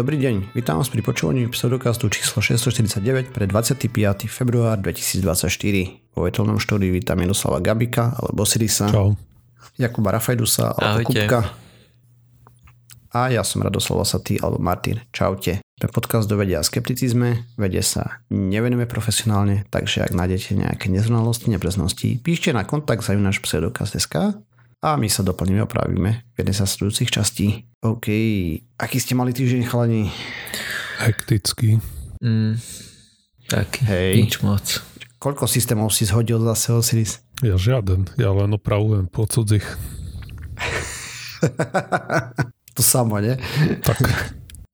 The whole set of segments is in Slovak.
Dobrý deň, vítam vás pri počúvaní pseudokastu číslo 649 pre 25. február 2024. Vo vetelnom štúdiu vítam Jaroslava Gabika alebo Sirisa. Čau. Jakuba Rafajdusa alebo Ahojte. Kupka. A ja som Radoslav Lasatý alebo Martin. Čaute. Sme podcast do vedia a skepticizme, vede sa nevenujeme profesionálne, takže ak nájdete nejaké neznalosti, nepreznosti, píšte na kontakt za náš pseudokast.sk a my sa doplníme opravíme v jednej sa sledujúcich častí. OK, aký ste mali týždeň chalani? Hektický. Mm, tak, Hej. nič moc. Koľko systémov si zhodil zase Osiris? Ja žiaden, ja len opravujem po cudzích. to samo, nie? Tak,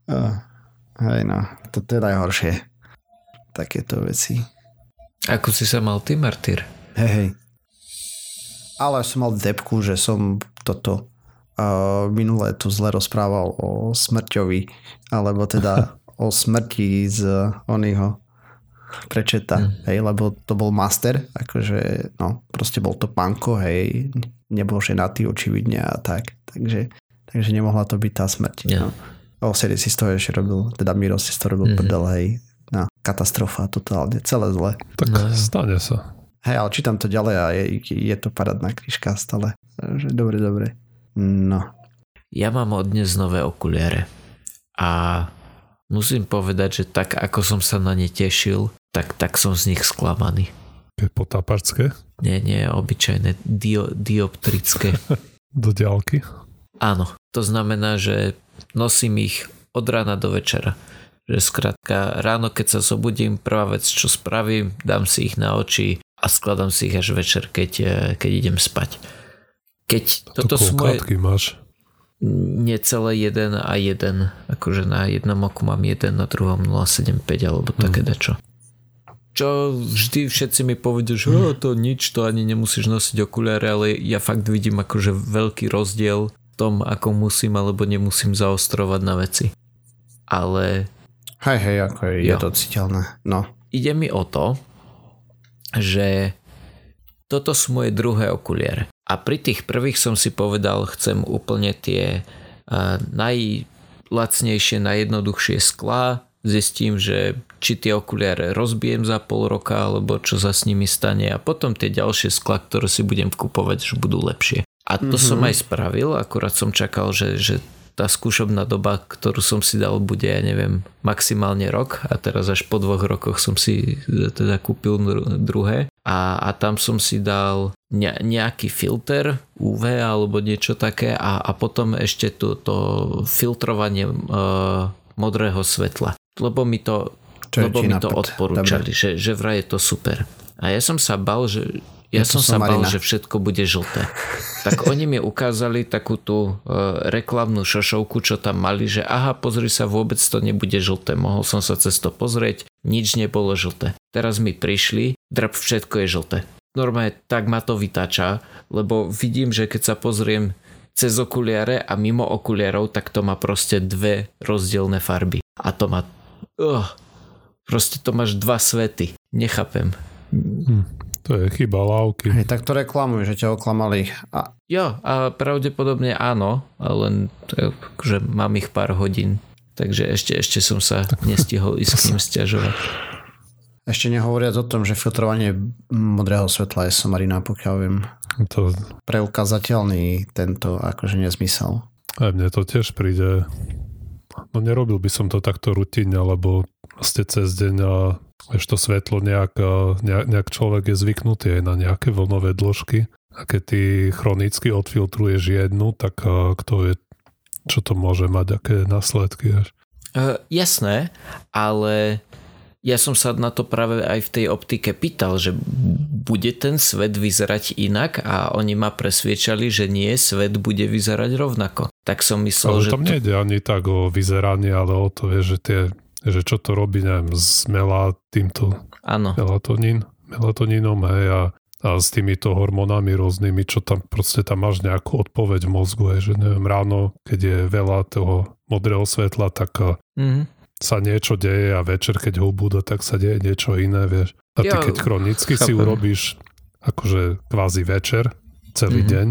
Uh, hej no, to je najhoršie. Takéto veci. Ako si sa mal ty, Martyr? Hej, hej. Ale som mal depku, že som toto uh, minulé tu zle rozprával o smrťovi, alebo teda o smrti z oného prečeta, Mm. hej, lebo to bol master, akože, no, proste bol to panko, hej, nebol ženatý očividne a tak, takže, takže nemohla to byť tá smrť. Ja. No. O Siri si z toho ešte robil, teda Miro si z toho robil Mhm. mm-hmm. prdel, hej, no, katastrofa totálne, celé zle. tak No. stane sa. Hej, ale čítam to ďalej a je, je to parádna knižka stále. Takže dobre, dobre. No. Ja mám od dnes nové okuliare. A musím povedať, že tak ako som sa na ne tešil, tak, tak som z nich sklamaný. Potápačské Nie, nie, obyčajné, dio, dioptrické. do ďalky. Áno, to znamená, že nosím ich od rána do večera. Že skrátka ráno, keď sa zobudím, prvá vec, čo spravím, dám si ich na oči a skladám si ich až večer, keď, eh, keď idem spať. Keď Toto toto sú moje máš? necelé jeden a jeden, akože na jednom oku mám jeden, na druhom 0,75 alebo také dačo. Čo vždy všetci mi povedia, že oh, to nič, to ani nemusíš nosiť okuliare, ale ja fakt vidím akože veľký rozdiel v tom, ako musím alebo nemusím zaostrovať na veci. Ale Hej, hej, ako je, je to citeľné. No. ide mi o to, že toto sú moje druhé okuliare. A pri tých prvých som si povedal, chcem úplne tie uh, najlacnejšie, najjednoduchšie sklá. Zistím, že či tie okuliare rozbijem za pol roka, alebo čo sa s nimi stane a potom tie ďalšie skla, ktoré si budem kupovať, že budú lepšie. A to mm-hmm. som aj spravil, akurát som čakal, že, že tá skúšobná doba, ktorú som si dal, bude, ja neviem, maximálne rok a teraz až po dvoch rokoch som si e, teda kúpil dru- druhé a, a tam som si dal ne, nejaký filter UV alebo niečo také a, a potom ešte to, to filtrovanie uh, modrého svetla. Lebo mi to, Čo lebo mi to odporúčali, že, že vraj je to super. A ja som sa bal, že ja som sa bal, že všetko bude žlté. Tak oni mi ukázali takú tú uh, reklamnú šošovku, čo tam mali, že aha, pozri sa, vôbec to nebude žlté. Mohol som sa cez to pozrieť, nič nebolo žlté. Teraz mi prišli, drp, všetko je žlté. Normálne tak ma to vytača, lebo vidím, že keď sa pozriem cez okuliare a mimo okuliarov, tak to má proste dve rozdielne farby. A to má... Uh, proste to máš dva svety. Nechápem. To je chyba lávky. Hej, tak to reklamujú, že ťa oklamali. A Jo, a pravdepodobne áno, ale len to, že mám ich pár hodín, takže ešte, ešte som sa nestihol ísť k ním stiažovať. ešte nehovoriac o tom, že filtrovanie modrého svetla je somarina, pokiaľ viem. To, Preukazateľný tento akože nezmysel. aj mne to tiež príde. No nerobil by som to takto rutíne, lebo proste cez deň a vieš to svetlo nejak, a nejak, nejak človek je zvyknutý aj na nejaké vlnové dĺžky. A keď ty chronicky odfiltruješ jednu, tak a, kto vie, čo to môže mať, aké následky. Uh, jasné, ale ja som sa na to práve aj v tej optike pýtal, že bude ten svet vyzerať inak a oni ma presviečali, že nie, svet bude vyzerať rovnako. Tak som myslel, Ale že tam to... nejde ani tak o vyzeranie, ale o to, vieš, že, tie, že čo to robí, neviem, s melá týmto Áno, melatonín, melatonínom, hej, a, a s týmito hormónami rôznymi, čo tam proste tam máš nejakú odpoveď v mozgu, hej, že neviem, ráno, keď je veľa toho modrého svetla, tak a, mhm. sa niečo deje a večer, keď ho ubúda, tak sa deje niečo iné, vieš. A ty keď chronicky si chápem. urobíš akože kvázi večer, celý Mhm. deň,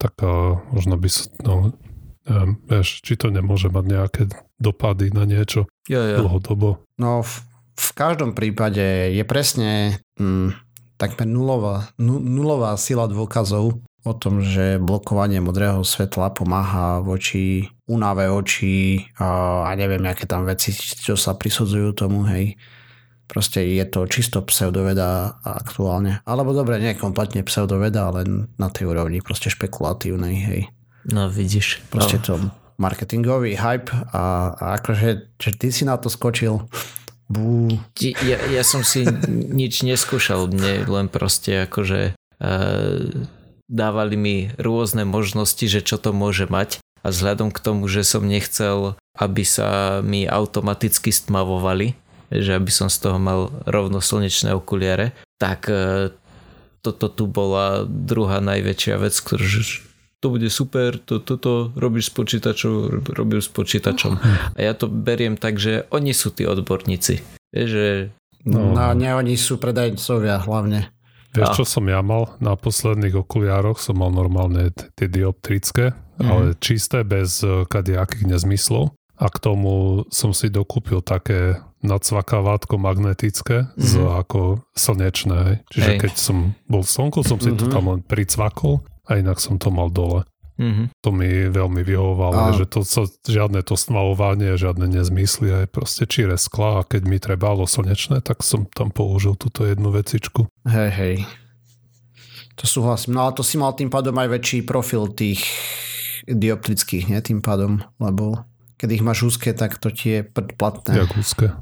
tak a, možno by sa, no, neviem, vieš, či to nemôže mať nejaké dopady na niečo Jo, jo. dlhodobo. No v, v každom prípade je presne mm, takmer nulová, nu, nulová sila dôkazov o tom, že blokovanie modrého svetla pomáha voči únave očí a, a neviem, aké tam veci, čo sa prisudzujú tomu, hej. Proste je to čisto pseudoveda aktuálne. Alebo dobre, nie kompletne pseudoveda, ale na tej úrovni proste špekulatívnej, hej. No vidíš. Proste no. to marketingový hype a, a akože, že ty si na to skočil, bú. Ja, ja som si nič neskúšal, mne len proste akože uh, dávali mi rôzne možnosti, že čo to môže mať. A vzhľadom k tomu, že som nechcel, aby sa mi automaticky stmavovali, že aby som z toho mal rovno slnečné okuliare, tak uh, toto tu bola druhá najväčšia vec, ktorú to bude super, to, toto robíš s počítačom, robíš s počítačom. A ja to beriem tak, že oni sú tí odborníci. Vieš, že No, No. nie, oni sú predajcovia hlavne. Vieš, A. čo som ja mal? Na posledných okuliároch som mal normálne tie dioptrické, Mhm. ale čisté, bez eh, kadejakých nezmyslov. A k tomu som si dokúpil také nacvakávátko magnetické z Mhm. ako slnečné. hej. Čiže Hej. keď som bol slnko, som si to Mhm. tam len pricvakol a inak som to mal dole. mhm. To mi veľmi vyhovovalo, A- že to sa, žiadne to stmalovanie, žiadne nezmysly, aj proste číre skla a keď mi trebalo slnečné, tak som tam použil túto jednu vecičku. Hej, hej. To súhlasím. No ale to si mal tým pádom aj väčší profil tých dioptrických, nie? Tým pádom, lebo keď ich máš úzke, tak to ti je predplatné. Jak úzke.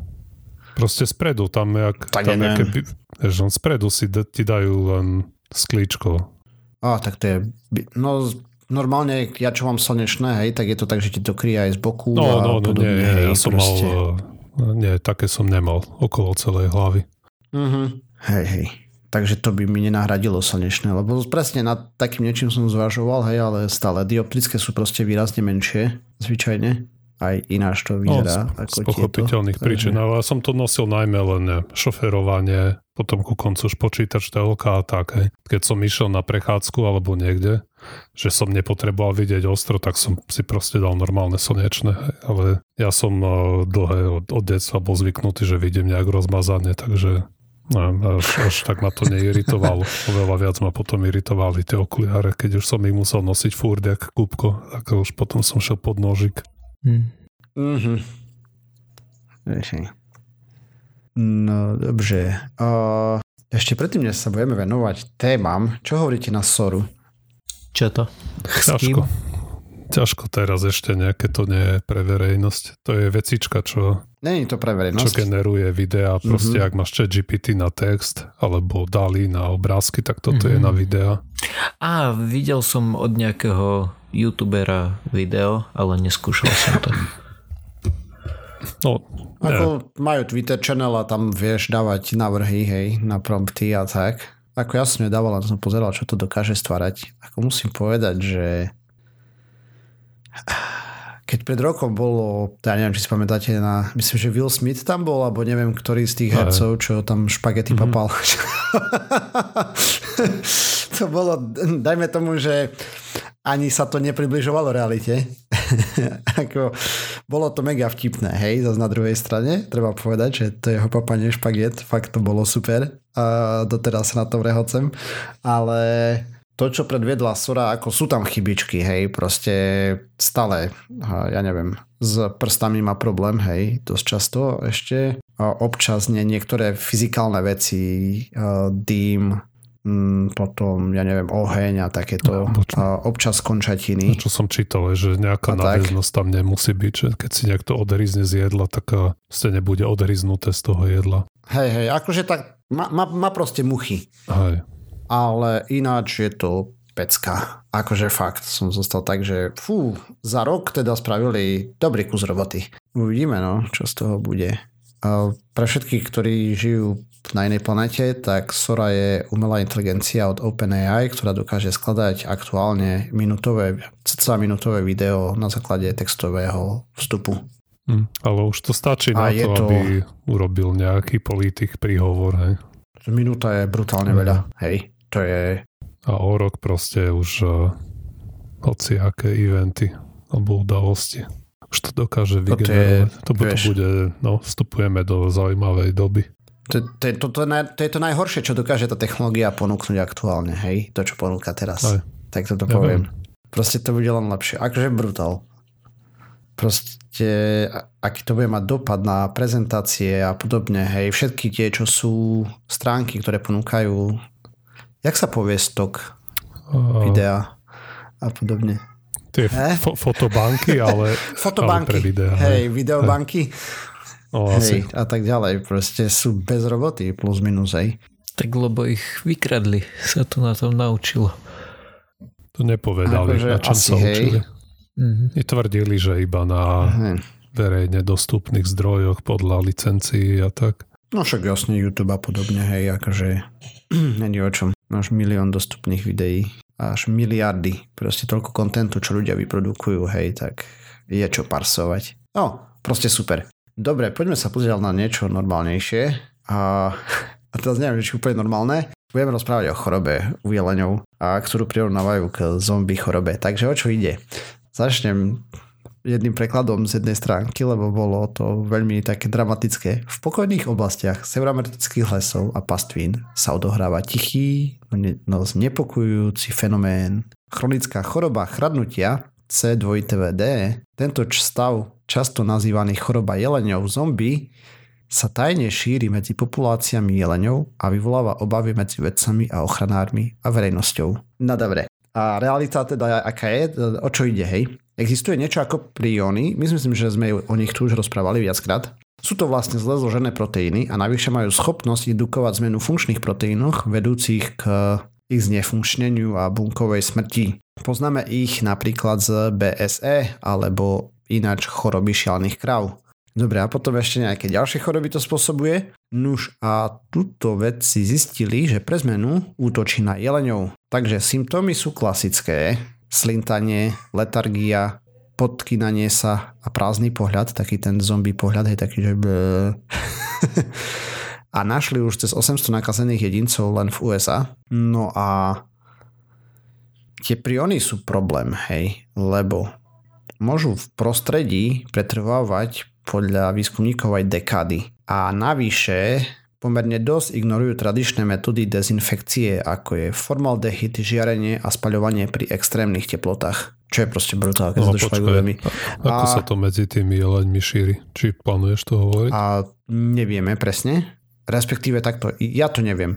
Proste spredu, tam jak, Tak tam je keby, vieš, len spredu si d- ti dajú len sklíčko. Á, tak to je... No normálne, ja čo mám slnečné, hej, tak je to tak, že ti to kryje aj z boku No, a no, no, nie, podobne, nie, hej, ja som proste. mal, eh, nie, také som nemal okolo celej hlavy. Mhm. Hej, hej. Takže to by mi nenahradilo slnečné, lebo presne nad takým niečím som zvažoval, hej, ale stále dioptrické sú proste výrazne menšie, zvyčajne. Aj ináč to No, vyzerá. z, ako z pochopiteľných tieto. príčin, ale ja som to nosil najmä len šoferovanie, potom ku koncu už počítač, telka a tak. Hej. Keď som išiel na prechádzku alebo niekde, že som nepotreboval vidieť ostro, tak som si proste dal normálne slnečné. Hej. Ale ja som uh, dlhé od, od detstva bol zvyknutý, že vidím nejak rozmazanie, takže neviem, až, až tak ma to neiritovalo. Oveľa viac ma potom iritovali tie okuliare, keď už som ich musel nosiť furt jak kúbko, tak už potom som šiel pod nožik. Hm. Mhm. No, dobře. Uh, ešte predtým, než sa budeme venovať témam, čo hovoríte na Soru? Čo to? S kým? Ťažko. Ťažko teraz ešte nejaké to nie je pre verejnosť. To je vecička, čo, Není to pre čo verejnosť. generuje videa. Proste, Mhm. ak máš chat GPT na text alebo Dali na obrázky, tak toto je Mhm. na videa. Á, videl som od nejakého youtubera video, ale neskúšal som to. No. Ako majú Twitter channel a tam vieš dávať návrhy, hej, na prompty a tak. Ako ja som nedával, len som pozeral, čo to dokáže stvárať. Ako musím povedať, že keď pred rokom bolo, ja neviem, či si pamätáte na, myslím, že Will Smith tam bol, alebo neviem, ktorý z tých Aj. hercov, čo tam špagety mm-hmm. papal. to bolo, dajme tomu, že ani sa to nepribližovalo realite. Ako, bolo to mega vtipné, hej, zase na druhej strane, treba povedať, že to jeho papanie špaget, fakt to bolo super a doteraz sa na to rehocem, ale to, čo predviedla Sora, ako sú tam chybičky, hej, proste stále, ja neviem, s prstami má problém, hej, dosť často ešte. Občas nie, niektoré fyzikálne veci, dým, potom, ja neviem, oheň a takéto, No, čo- a občas končatiny. čo som čítal, je, že nejaká náväznosť tam nemusí byť, že keď si niekto odhryzne z jedla, tak a, ste nebude odhryznuté z toho jedla. Hej, hej, akože tak, má, má, má proste muchy. Hej. ale ináč je to pecka. Akože fakt, som zostal tak, že fú, za rok teda spravili dobrý kus roboty. Uvidíme, no, čo z toho bude. Pre všetkých, ktorí žijú na inej planete, tak Sora je umelá inteligencia od OpenAI, ktorá dokáže skladať aktuálne minutové, cca minutové video na základe textového vstupu. Hm. Ale už to stačí A na to, to- aby urobil nejaký politik príhovor. Hej. Minúta je brutálne Mhm. veľa, hej. To je A o rok proste už uh, hociaké eventy alebo udalosti. Už to dokáže je, vygenerovať. To, to vieš- bude, no, vstupujeme do zaujímavej doby. To, to, je, to, to, je to je to najhoršie, čo dokáže tá technológia ponúknuť aktuálne, hej? To, čo ponúka teraz. Aj. Tak toto Ja poviem. Proste to bude len lepšie. Akože brutál. Proste, aký to bude mať dopad na prezentácie a podobne, hej, všetky tie, čo sú stránky, ktoré ponúkajú, jak sa povie stok videa a podobne. Tie He? fo- fotobanky, ale, Fotobanky, ale pre videa. hej, videobanky, No, asi. hej, a tak ďalej. Proste sú bez roboty, plus minus, hej. Tak lebo ich vykradli, sa to na tom naučilo. To nepovedali, Akože na čom asi, sa hej. učili. Mhm. Netvrdili, že iba na Hej. verejne dostupných zdrojoch podľa licencií a tak. No však jasne YouTube a podobne, hej, akože není o čom. Máš milión dostupných videí, až miliardy, proste toľko kontentu, čo ľudia vyprodukujú, hej, tak je čo parsovať. No, proste super. Dobre, poďme sa pozrieť na niečo normálnejšie. A, a teraz neviem, či úplne normálne. Budeme rozprávať o chorobe u jeleňov, a ktorú prirovnávajú k zombie chorobe. Takže o čo ide? Začnem jedným prekladom z jednej stránky, lebo bolo to veľmi také dramatické. V pokojných oblastiach severoamerických lesov a pastvín sa odohráva tichý, no ne- znepokojujúci fenomén. Chronická choroba chradnutia C2TVD, tento stav, často nazývaný choroba jeleňov zombie, sa tajne šíri medzi populáciami jeleňov a vyvoláva obavy medzi vedcami a ochranármi a verejnosťou. No dobre. A realita teda aká je? O čo ide, hej? Existuje niečo ako prióny, my myslím, že sme o nich tu už rozprávali viackrát. Sú to vlastne zle zložené proteíny a navyše majú schopnosť indukovať zmenu funkčných proteínoch, vedúcich k ich znefunkčneniu a bunkovej smrti. Poznáme ich napríklad z BSE alebo ináč choroby šialených kráv. Dobre, a potom ešte nejaké ďalšie choroby to spôsobuje. Nuž a tuto vedci zistili, že pre zmenu útočí na jeleňov. Takže symptómy sú klasické. Slintanie, letargia, podkynanie sa a prázdny pohľad, taký ten zombie pohľad, hej, taký, že a našli už cez 800 nakazených jedincov len v USA. No a tie priony sú problém, hej, lebo môžu v prostredí pretrvávať podľa výskumníkov aj dekády. A navyše pomerne dosť ignorujú tradičné metódy dezinfekcie, ako je formaldehyd, žiarenie a spaľovanie pri extrémnych teplotách. Čo je proste brutálne, keď No, sa počkaj. Ako A- sa to medzi tými jeleňmi šíri? Či plánuješ to hovoriť? A nevieme presne, respektíve takto, ja to neviem.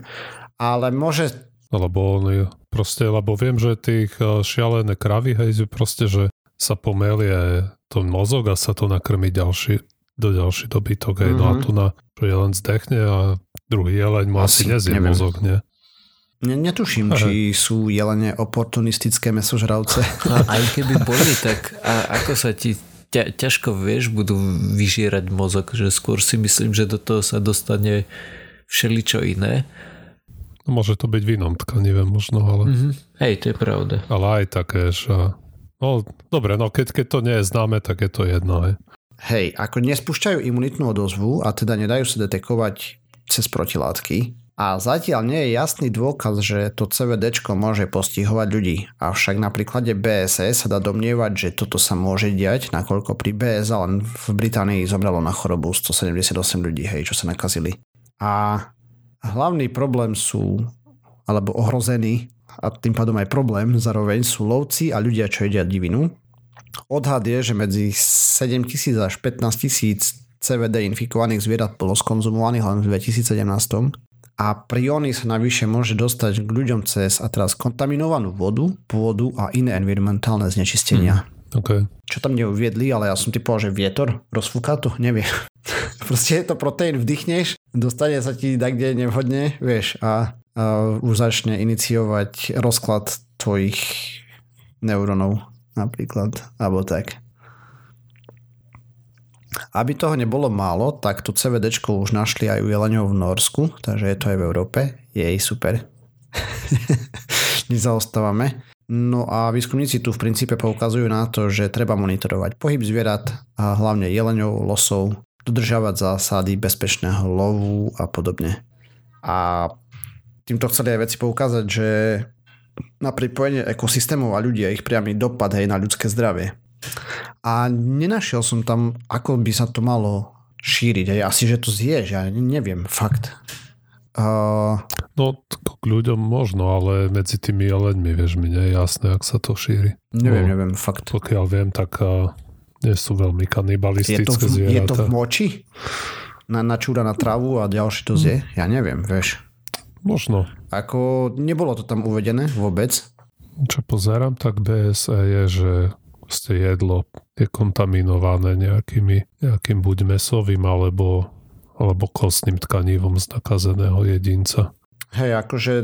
Ale môže Lebo oni proste, lebo viem, že tých eh, šialené kravy, hej, že proste, že sa pomelie to mozog a sa to nakrmi ďalší, do ďalší dobytok, hej, no a Mhm. tu na, že jelen zdechne a druhý jeleň mu asi, Asi, nezie neviem. mozog, nie? Ne, netuším, Aha. či sú jelene oportunistické mesožravce. A aj keby boli, tak a ako sa ti ťa, ťažko vieš, budú vyžierať mozog, že skôr si myslím, že do toho sa dostane všeličo iné. No, môže to byť v inom tkanive možno, ale, Mhm. Mhm. Hej, to je pravda. ale aj také, že... No, dobre, no keď, keď to nie je známe, tak je to jedno, hej. Hej, ako nespúšťajú imunitnú odozvu a teda nedajú sa detekovať cez protilátky. A zatiaľ nie je jasný dôkaz, že to CVD môže postihovať ľudí. Avšak na príklade BSE sa dá domnievať, že toto sa môže diať, nakoľko pri BSE len v Británii zomrelo na chorobu 178 ľudí, hej, čo sa nakazili. A hlavný problém sú, alebo ohrození, a tým pádom aj problém zároveň sú lovci a ľudia, čo jedia divinu, Odhad je, že medzi 7 tisíc až 15 tisíc CVD infikovaných zvierat bolo skonzumovaných len v 2017. A priony sa navyše môže dostať k ľuďom cez a teraz kontaminovanú vodu, pôdu a iné environmentálne znečistenia. OK. Čo tam neuviedli, ale ja som typoval, že vietor rozfúka to, neviem. Proste je to proteín, vdychneš, dostane sa ti tak, kde nevhodne, vieš, a, a už začne iniciovať rozklad tvojich neurónov napríklad, alebo tak. Aby toho nebolo málo, tak to CVD už našli aj u jeleňov v Norsku, takže je to aj v Európe. Jej, super. Nezaostávame. No a výskumníci tu v princípe poukazujú na to, že treba monitorovať pohyb zvierat a hlavne jeleňov, losov, dodržiavať zásady bezpečného lovu a podobne. A týmto chceli aj veci poukázať, že na pripojenie ekosystémov a ľudí a ich priamy dopad hej, na ľudské zdravie. a nenašiel som tam, ako by sa to malo šíriť. Aj asi, že to zješ, ja neviem, fakt. Uh, no, k ľuďom možno, ale medzi tými jeleňmi, vieš, mi nie je jasné, ak sa to šíri. Neviem, no, neviem, fakt. Pokiaľ viem, tak uh, nie sú veľmi kanibalistické je to v, zvieratá. Je to v moči? Na, načúra na travu a ďalší to zje? Ja neviem, vieš. Možno. Ako nebolo to tam uvedené vôbec. Čo pozerám, tak BSE je, že ste jedlo je kontaminované nejakými, nejakým buď mesovým alebo alebo kostným tkanivom z nakazeného jedinca. Hej, akože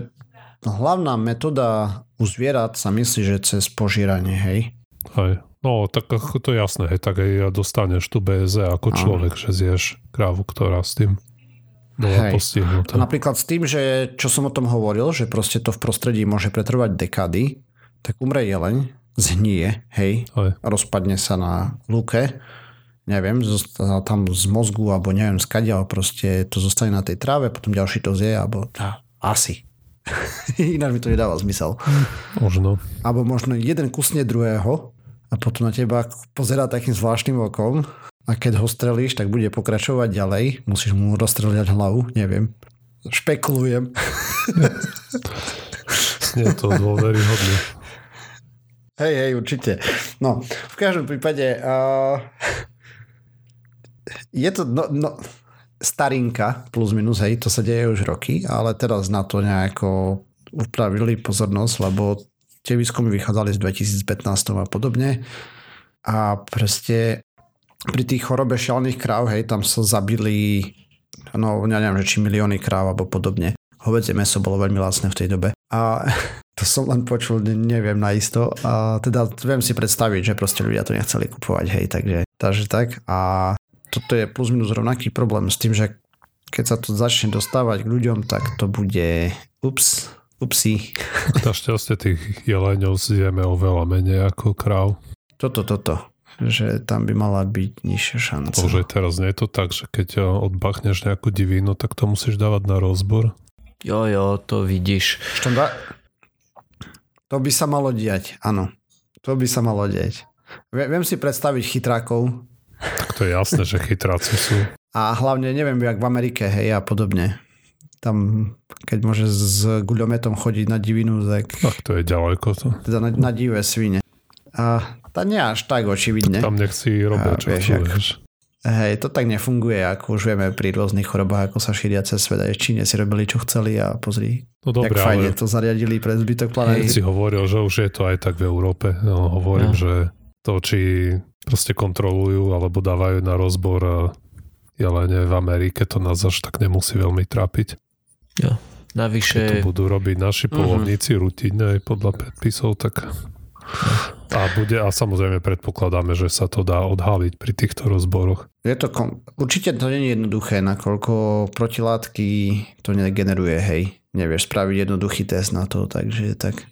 hlavná metóda u zvierat sa myslí, že cez požíranie, hej? Hej. No, tak ako to jasné, hej, tak aj dostaneš tu BZ ako človek, že zješ krávu, ktorá s tým bola hej. postihnutá. Napríklad s tým, že čo som o tom hovoril, že proste to v prostredí môže pretrvať dekady, tak umre jeleň, zhnie, hej, hej. rozpadne sa na lúke neviem, tam z mozgu alebo neviem skadiaľ proste to zostane na tej tráve, potom ďalší to zje, alebo tá, asi. Ináč mi to nedáva zmysel. Možno. Alebo možno jeden kusne druhého a potom na teba pozerá takým zvláštnym okom a keď ho strelíš, tak bude pokračovať ďalej. Musíš mu rozstreliať hlavu, neviem. Špekulujem. Nie to dôveryhodné. Hej, hej, určite. No, v každom prípade uh, je to no, no, starinka, plus minus, hej, to sa deje už roky, ale teraz na to nejako upravili pozornosť, lebo tie výskumy vychádzali z 2015 a podobne a proste pri tých chorobe šialných kráv, hej, tam sa zabili no, ja neviem, či milióny kráv alebo podobne. Hovedzie meso bolo veľmi lacné v tej dobe. A to som len počul, neviem naisto. A teda viem si predstaviť, že proste ľudia to nechceli kupovať, hej, takže, takže tak. A toto je plus minus rovnaký problém s tým, že keď sa to začne dostávať k ľuďom, tak to bude ups, upsi. Našťastie tých jeleňov zjeme oveľa menej ako kráv. Toto, toto že tam by mala byť nižšia šanca. Bože, teraz nie je to tak, že keď odbachneš nejakú divinu, tak to musíš dávať na rozbor? Jo, jo, to vidíš. Čo da... To by sa malo diať, áno. To by sa malo diať. Viem si predstaviť chytrákov, tak to je jasné, že chytráci sú. A hlavne neviem, jak v Amerike, hej, a podobne. Tam, keď môže s guľometom chodiť na divinu, tak... Tak to je ďaleko to. Teda na, na divé svine. A to nie až tak očividne. Tam nech si robia, čo vieš, vieš. Hej, to tak nefunguje, ako už vieme pri rôznych chorobách, ako sa šíria cez svet. Aj v Číne si robili, čo chceli a pozri, no dobré, jak fajne to zariadili pre zbytok planéty. si hovoril, že už je to aj tak v Európe. No, hovorím, no. že to, či proste kontrolujú alebo dávajú na rozbor jelene v Amerike, to nás až tak nemusí veľmi trápiť. Jo. Navyše... Keď to budú robiť naši mhm. polovníci uh-huh. rutinne aj podľa predpisov, tak... A, bude, a samozrejme predpokladáme, že sa to dá odhaliť pri týchto rozboroch. Je to kom... Určite to nie je jednoduché, nakoľko protilátky to negeneruje, hej. Nevieš spraviť jednoduchý test na to, takže tak.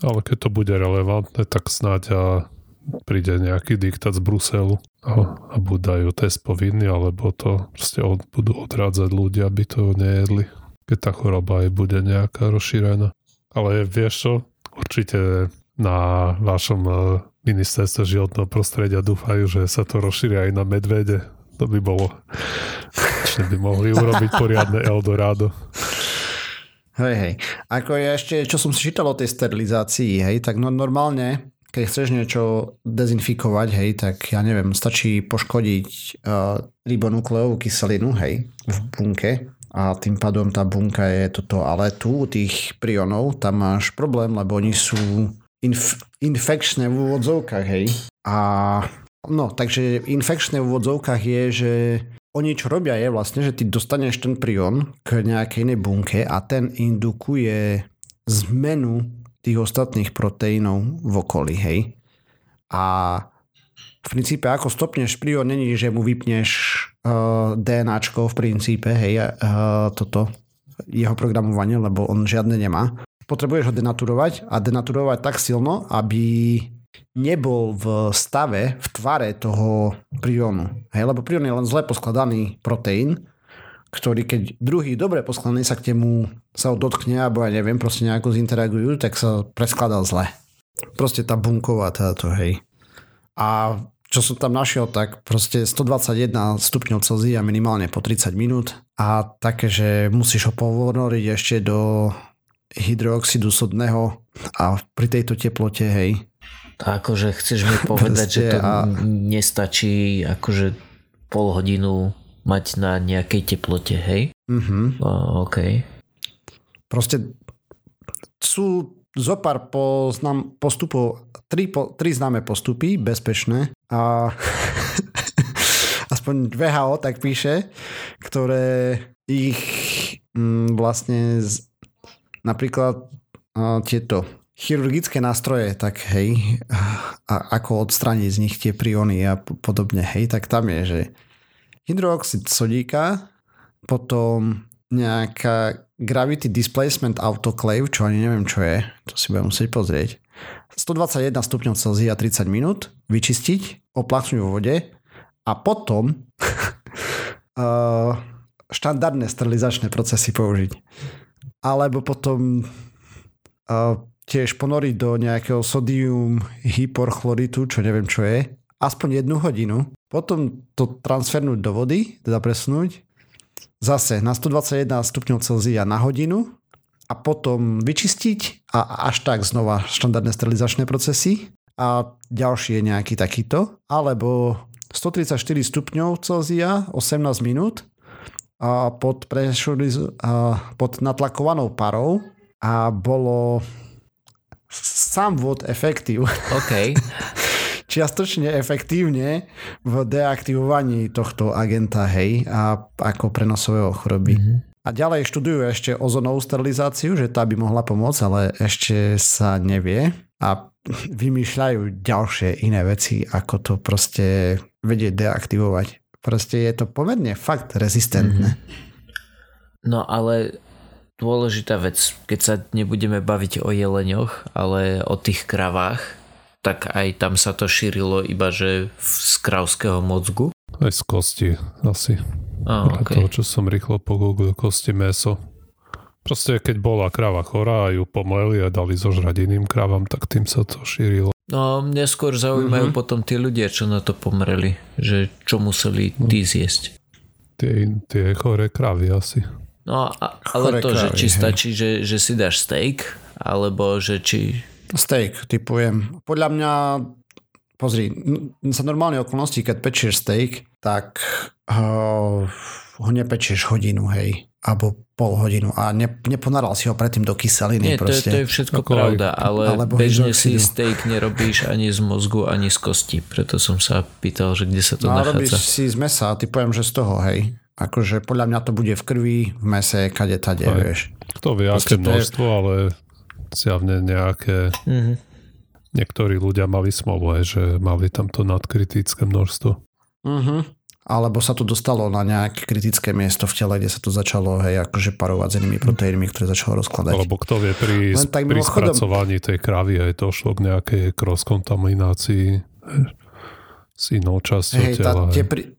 Ale keď to bude relevantné, tak snáď a príde nejaký diktát z Bruselu a, a buď dajú test povinný, alebo to proste od, budú odrádzať ľudia, aby to nejedli, keď tá choroba aj bude nejaká rozšírená. Ale vieš čo, určite na vašom e, ministerstve životného prostredia dúfajú, že sa to rozšíri aj na medvede. To by bolo, že by mohli urobiť poriadne Eldorado. Hej, hej. Ako je ešte, čo som si čítal o tej sterilizácii, hej, tak no normálne keď chceš niečo dezinfikovať, hej, tak ja neviem, stačí poškodiť uh, ribonukleovú kyselinu, hej, v bunke a tým pádom tá bunka je toto, ale tu u tých prionov tam máš problém, lebo oni sú inf- infekčné v úvodzovkách, hej. A no, takže infekčné v úvodzovkách je, že oni čo robia je vlastne, že ty dostaneš ten prion k nejakej inej bunke a ten indukuje zmenu tých ostatných proteínov v okolí, hej. A v princípe ako stopneš prior, není, že mu vypneš uh, DNAčko v princípe, hej, uh, toto jeho programovanie, lebo on žiadne nemá. Potrebuješ ho denaturovať a denaturovať tak silno, aby nebol v stave, v tvare toho prionu. Hej, lebo prion je len zle poskladaný proteín, ktorý keď druhý dobre poskladaný sa k temu sa ho dotkne, alebo ja neviem, proste nejako zinteragujú, tak sa preskladá zle. Proste tá bunková táto, hej. A čo som tam našiel, tak proste 121 stupňov Celzia minimálne po 30 minút a také, že musíš ho povornoriť ešte do hydroxidu sodného a pri tejto teplote, hej. Akože chceš mi povedať, že to a... nestačí akože pol hodinu mať na nejakej teplote, hej? Mhm. Uh, OK. Proste sú zo pár poznám postupov, tri, po, tri známe postupy, bezpečné a aspoň VHO tak píše, ktoré ich mm, vlastne z, napríklad a, tieto chirurgické nástroje, tak hej, a ako odstrániť z nich tie priony a podobne, hej, tak tam je, že hydroxid sodíka, potom nejaká Gravity Displacement Autoclave, čo ani neviem, čo je, to si budem musieť pozrieť. 121 stupňov Celzia 30 minút, vyčistiť, oplachnúť vo vode a potom uh, štandardné sterilizačné procesy použiť. Alebo potom uh, tiež ponoriť do nejakého sodium hyporchloritu, čo neviem čo je, aspoň jednu hodinu, potom to transfernúť do vody, teda presunúť zase na 121 stupňov Celzia na hodinu. A potom vyčistiť a až tak znova štandardné sterilizačné procesy. A ďalší je nejaký takýto, alebo 134 stupňov Celzia 18 minút pod, prešuriz- pod natlakovanou parou a bolo somewhat efektív. OK. čiastočne efektívne v deaktivovaní tohto agenta, hej, a ako prenosového choroby. Mm-hmm. A ďalej študujú ešte ozonovú sterilizáciu, že tá by mohla pomôcť, ale ešte sa nevie a vymýšľajú ďalšie iné veci, ako to proste vedieť deaktivovať. Proste je to pomerne fakt rezistentné. Mm-hmm. No ale dôležitá vec, keď sa nebudeme baviť o jeleňoch, ale o tých kravách, tak aj tam sa to šírilo iba, že z kravského mozgu. Aj z kosti asi. A, okay. toho, čo som rýchlo pogooglil, kosti meso. Proste keď bola krava chorá a ju pomleli a dali zožrať iným kravám, tak tým sa to šírilo. No, mňa skôr zaujímajú mm-hmm. potom tí ľudia, čo na to pomreli. Že čo museli tí mhm. zjesť. Tie, tie choré kravy asi. No, a, ale choré to, kravy, že či hej. stačí, že, že si dáš steak, alebo že či Steak, typujem. Podľa mňa, pozri, sa normálne okolnosti, keď pečieš steak, tak uh, ho nepečieš hodinu, hej, alebo pol hodinu a ne, neponaral si ho predtým do kyseliny. Nie, to je, to je všetko Ako pravda, ale bežne si steak nerobíš ani z mozgu, ani z kosti. Preto som sa pýtal, že kde sa to no, nachádza. robíš si z mesa, typujem, že z toho, hej. Akože podľa mňa to bude v krvi, v mese, kade tade, vieš. Kto vie, aké množstvo, je... ale zjavne nejaké... Mm-hmm. Niektorí ľudia mali smolu, že mali tam to nadkritické množstvo. Mm-hmm. Alebo sa to dostalo na nejaké kritické miesto v tele, kde sa to začalo hej, akože parovať s inými proteínmi, ktoré začalo rozkladať. Alebo kto vie, pri, tak pri mimochodom... spracovaní tej kravy aj došlo k nejakej cross-kontaminácii s inou časťou hej, tela. Tá, tie, pri,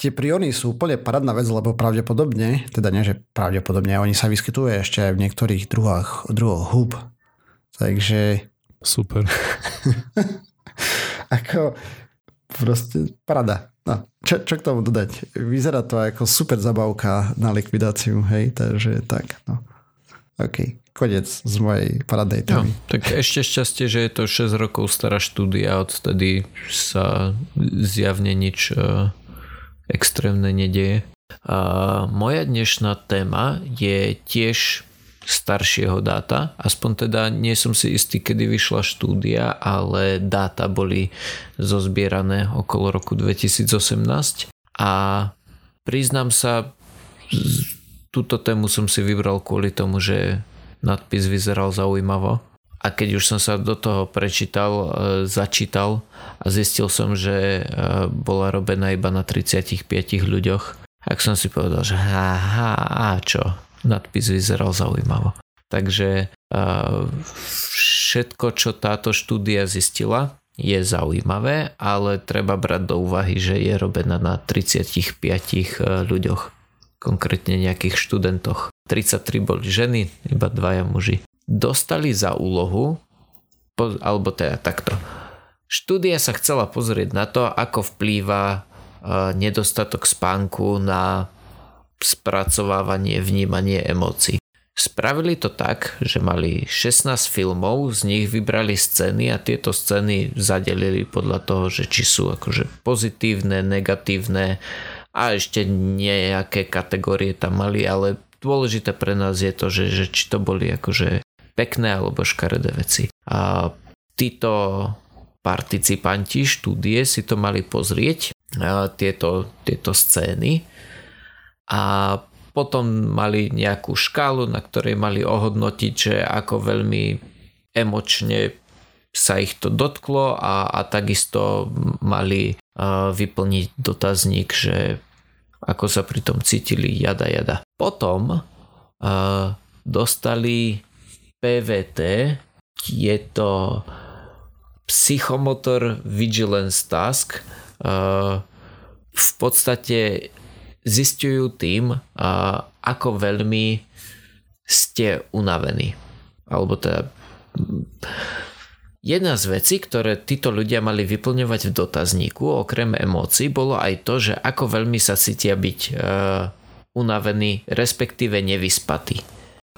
tie priony sú úplne parádna vec, lebo pravdepodobne, teda nie, že pravdepodobne, oni sa vyskytujú ešte aj v niektorých druhách, druhoch hub. Takže... Super. ako proste parada. No, čo, čo k tomu dodať? Vyzerá to ako super zabavka na likvidáciu, hej, takže tak, no. OK, konec z mojej paradnej témy. No, tak ešte šťastie, že je to 6 rokov stará štúdia, odtedy sa zjavne nič uh, extrémne nedieje. A moja dnešná téma je tiež staršieho dáta, aspoň teda nie som si istý, kedy vyšla štúdia, ale dáta boli zozbierané okolo roku 2018 a priznám sa, túto tému som si vybral kvôli tomu, že nadpis vyzeral zaujímavo. A keď už som sa do toho prečítal, e, začítal a zistil som, že e, bola robená iba na 35 ľuďoch, tak som si povedal, že ha, a čo, nadpis vyzeral zaujímavo. Takže uh, všetko, čo táto štúdia zistila, je zaujímavé, ale treba brať do úvahy, že je robená na 35 ľuďoch, konkrétne nejakých študentoch. 33 boli ženy, iba dvaja muži. Dostali za úlohu, alebo teda takto, štúdia sa chcela pozrieť na to, ako vplýva nedostatok spánku na spracovávanie, vnímanie emócií. Spravili to tak, že mali 16 filmov, z nich vybrali scény a tieto scény zadelili podľa toho, že či sú akože pozitívne, negatívne a ešte nejaké kategórie tam mali, ale dôležité pre nás je to, že, že či to boli akože pekné alebo škaredé veci. A títo participanti štúdie si to mali pozrieť, tieto, tieto scény a potom mali nejakú škálu, na ktorej mali ohodnotiť, že ako veľmi emočne sa ich to dotklo a, a takisto mali uh, vyplniť dotazník, že ako sa pri tom cítili jada jada. Potom uh, dostali PVT, je to Psychomotor Vigilance Task. Uh, v podstate zistujú tým, ako veľmi ste unavení. Alebo teda Jedna z vecí, ktoré títo ľudia mali vyplňovať v dotazníku, okrem emócií, bolo aj to, že ako veľmi sa cítia byť uh, unavení, respektíve nevyspatí.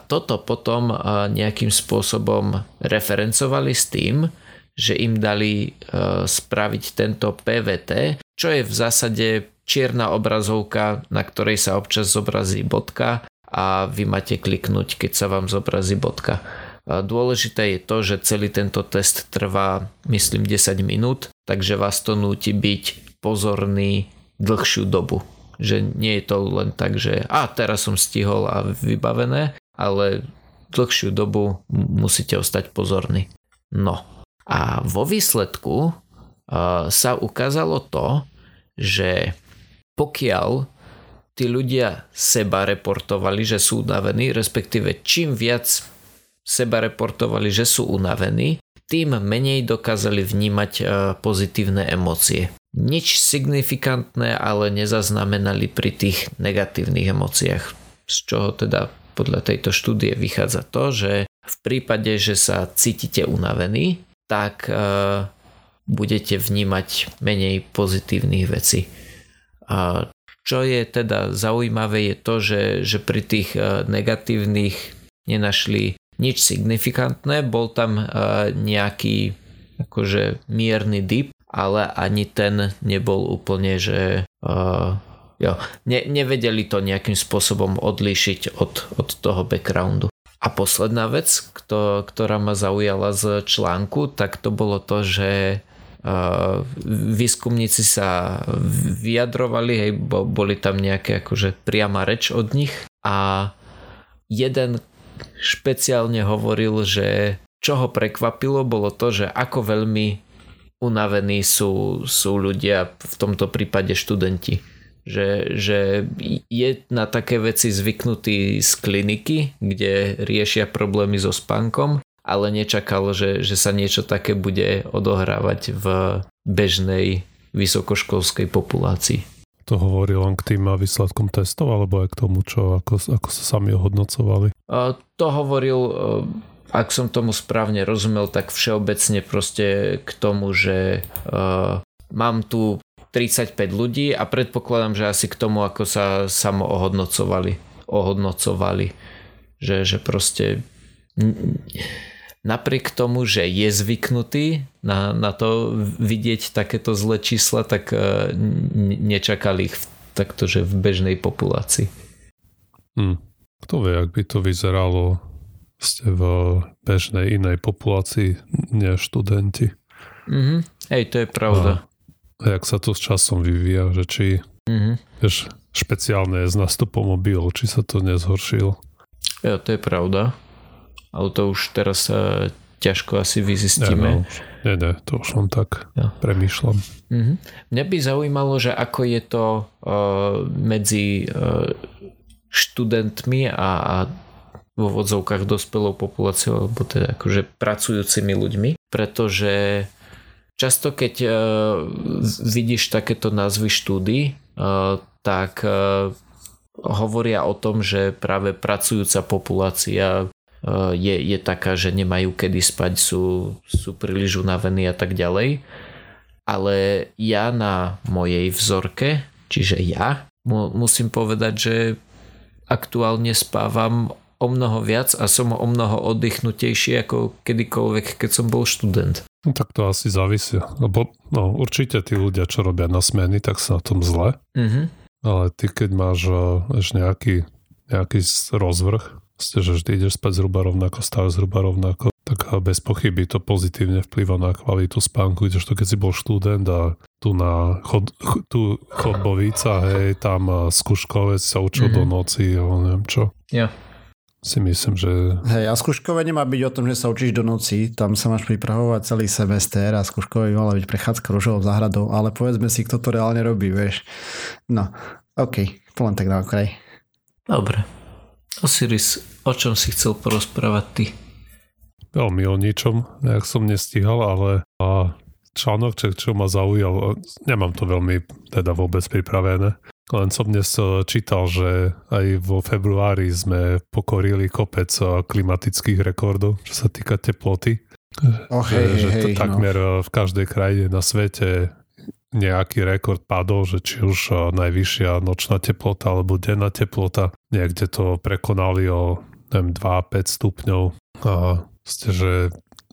Toto potom uh, nejakým spôsobom referencovali s tým, že im dali uh, spraviť tento PVT, čo je v zásade čierna obrazovka, na ktorej sa občas zobrazí bodka a vy máte kliknúť, keď sa vám zobrazí bodka. Dôležité je to, že celý tento test trvá, myslím, 10 minút, takže vás to núti byť pozorný dlhšiu dobu. Že nie je to len tak, že a teraz som stihol a vybavené, ale dlhšiu dobu musíte ostať pozorní. No a vo výsledku sa ukázalo to, že pokiaľ tí ľudia seba reportovali, že sú unavení, respektíve čím viac seba reportovali, že sú unavení, tým menej dokázali vnímať e, pozitívne emócie. Nič signifikantné ale nezaznamenali pri tých negatívnych emóciách. Z čoho teda podľa tejto štúdie vychádza to, že v prípade, že sa cítite unavení, tak e, budete vnímať menej pozitívnych vecí. A čo je teda zaujímavé je to, že, že pri tých e, negatívnych nenašli nič signifikantné, bol tam e, nejaký akože mierny dip, ale ani ten nebol úplne, že uh, jo, ne, nevedeli to nejakým spôsobom odlíšiť od, od toho backgroundu. A posledná vec, kto, ktorá ma zaujala z článku, tak to bolo to, že výskumníci sa vyjadrovali, hej, boli tam nejaké akože priama reč od nich a jeden špeciálne hovoril, že čo ho prekvapilo bolo to, že ako veľmi unavení sú, sú ľudia, v tomto prípade študenti. Že, že je na také veci zvyknutý z kliniky, kde riešia problémy so spánkom ale nečakal, že, že sa niečo také bude odohrávať v bežnej vysokoškolskej populácii. To hovorí len k tým výsledkom testov, alebo aj k tomu, čo, ako, ako sa sami ohodnocovali? To hovoril, e, ak som tomu správne rozumel, tak všeobecne proste k tomu, že uh, mám tu 35 ľudí a predpokladám, že asi k tomu, ako sa samo ohodnocovali. Ohodnocovali. Že, že proste napriek tomu, že je zvyknutý na, na to vidieť takéto zlé čísla, tak uh, nečakali ich takto, že v bežnej populácii. Hmm. Kto vie, ak by to vyzeralo ste v bežnej inej populácii, nie študenti. Mm-hmm. Hej, to je pravda. A, jak sa to s časom vyvíja, že či mm-hmm. vieš, špeciálne je s nástupom mobilu, či sa to nezhoršilo. Ja, to je pravda ale to už teraz uh, ťažko asi vyzistíme. Nie, no, nie, nie, to už len tak ja. premýšľam. Mm-hmm. Mňa by zaujímalo, že ako je to uh, medzi uh, študentmi a, a vo vodzovkách dospelou populáciou, alebo teda akože pracujúcimi ľuďmi, pretože často keď uh, vidíš takéto názvy štúdy, uh, tak uh, hovoria o tom, že práve pracujúca populácia je, je taká, že nemajú kedy spať, sú, sú príliš unavení a tak ďalej. Ale ja na mojej vzorke, čiže ja, mu, musím povedať, že aktuálne spávam o mnoho viac a som o mnoho oddychnutejší ako kedykoľvek, keď som bol študent. No tak to asi závisí. Lebo no, určite tí ľudia, čo robia na smeny, tak sa na tom zle. Mm-hmm. Ale ty, keď máš ešte nejaký, nejaký rozvrh, ste, že vždy ideš spať zhruba rovnako, stávaš zhruba rovnako, tak bez pochyby to pozitívne vplýva na kvalitu spánku, to keď si bol študent a tu na chod, tu chodbovica, hej, tam skúškovec sa učil mm-hmm. do noci, alebo neviem čo. Ja. Si myslím, že... Hej, a skúškové nemá byť o tom, že sa učíš do noci, tam sa máš pripravovať celý semester a skúškové by mala byť prechádzka ružovou záhradou, ale povedzme si, kto to reálne robí, vieš. No, OK, to len tak na okraj. Dobre. Osiris, o čom si chcel porozprávať ty? Veľmi o ničom, nejak som nestíhal, ale a článok, čo, čo ma zaujal, nemám to veľmi teda vôbec pripravené. Len som dnes e, čítal, že aj vo februári sme pokorili kopec e, klimatických rekordov, čo sa týka teploty. Oh, hej, že hej, to hej, takmer no. v každej krajine na svete nejaký rekord padol, že či už najvyššia nočná teplota alebo denná teplota, niekde to prekonali o neviem, 2-5 stupňov a ste, že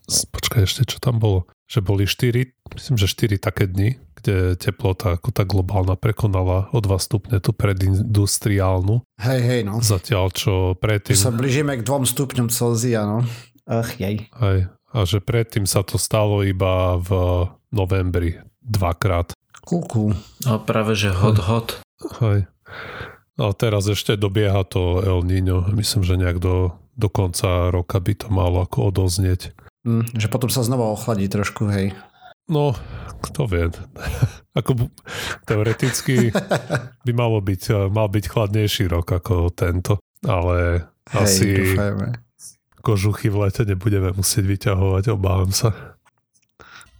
počkaj ešte, čo tam bolo? Že boli 4, myslím, že 4 také dni, kde teplota ako tá globálna prekonala o 2 stupne tú predindustriálnu. Hej, hej, no. Zatiaľ, čo predtým... Že sa blížime k 2 stupňom Celzia, no. Ach, jej. Hej. A že predtým sa to stalo iba v novembri dvakrát. Kúku. A práve, že hot, hot. Hej. A teraz ešte dobieha to El Niño. Myslím, že nejak do, do konca roka by to malo ako odoznieť. Mm, že potom sa znova ochladí trošku, hej. No, kto vie. ako teoreticky by malo byť, mal byť chladnejší rok ako tento, ale hej, asi dúfajme. kožuchy v lete nebudeme musieť vyťahovať, obávam sa.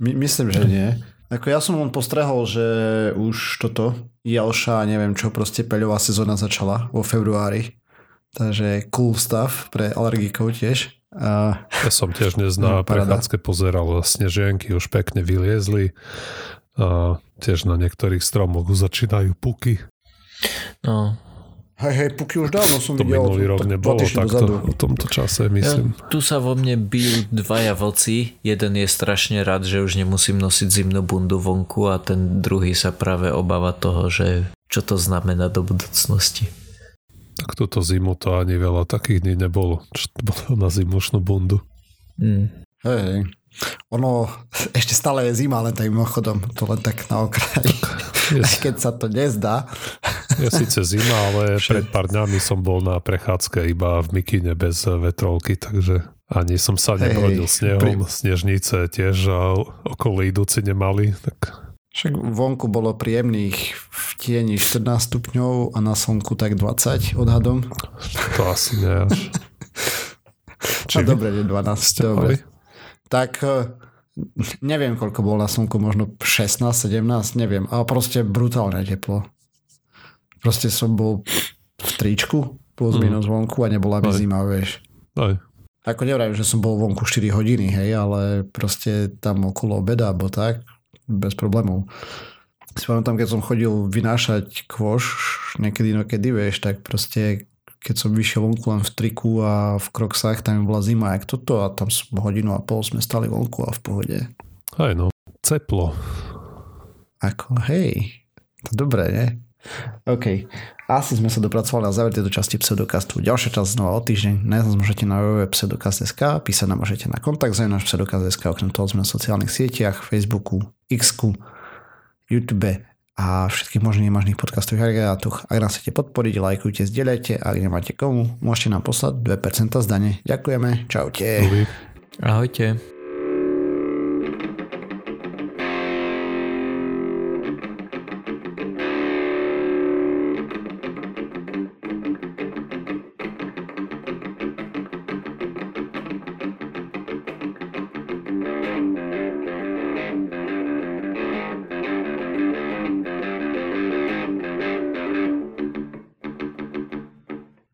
My, myslím, že nie. Ako ja som len postrehol, že už toto Jalša, neviem čo, proste peľová sezóna začala vo februári. Takže cool stuff pre alergikov tiež. A... Ja som tiež dnes na prechádzke pozeral, snežienky už pekne vyliezli. A tiež na niektorých stromoch už začínajú puky. No, Hej, hej, puky už dávno som to videl. minulý rok nebolo takto v tomto čase, myslím. Ja, tu sa vo mne bijú dvaja vlci. Jeden je strašne rád, že už nemusím nosiť zimnú bundu vonku a ten druhý sa práve obáva toho, že čo to znamená do budúcnosti. Tak túto zimu to ani veľa takých dní nebolo. Čo to bolo na zimušnú bundu. Mm. Hej, hej. Ono ešte stále je zima, len tak mimochodom, to len tak na okraj. Yes. Keď sa to nezdá. Je síce zima, ale pred pár dňami som bol na prechádzke iba v mikine bez vetrovky, takže ani som sa nebrodil snehom. Pri... Snežnice tiež okolo idúci nemali. Tak... Však vonku bolo príjemných v tieni 14 stupňov a na slnku tak 20 odhadom. To asi nie až. Či... No dobre, 12. Dobre. Tak neviem, koľko bolo na slnku, možno 16, 17, neviem, ale proste brutálne teplo. Proste som bol v tričku plus mm. minus vonku a nebola mi zima, vieš. Aj. Ako nevrajím, že som bol vonku 4 hodiny, hej, ale proste tam okolo obeda, alebo tak, bez problémov. Si pamätám, keď som chodil vynášať kvoš, niekedy inokedy, vieš, tak proste keď som vyšiel vonku len v triku a v kroksách, tam bola zima, jak toto a tam hodinu a pol sme stali vonku a v pohode. Aj no, ceplo. Ako, hej, to dobré, nie? OK. Asi sme sa dopracovali na záver tejto časti Pseudokastu. Ďalšia časť znova o týždeň. Nájsť nás môžete na www.pseudokast.sk, písať nám môžete na kontakt za náš Pseudokast.sk, okrem toho sme na sociálnych sieťach, Facebooku, x YouTube a všetkých možných nemožných podcastových agregátoch. Ak nás chcete podporiť, lajkujte, zdieľajte, ak nemáte komu, môžete nám poslať 2% zdane. Ďakujeme, čaute. Ahojte.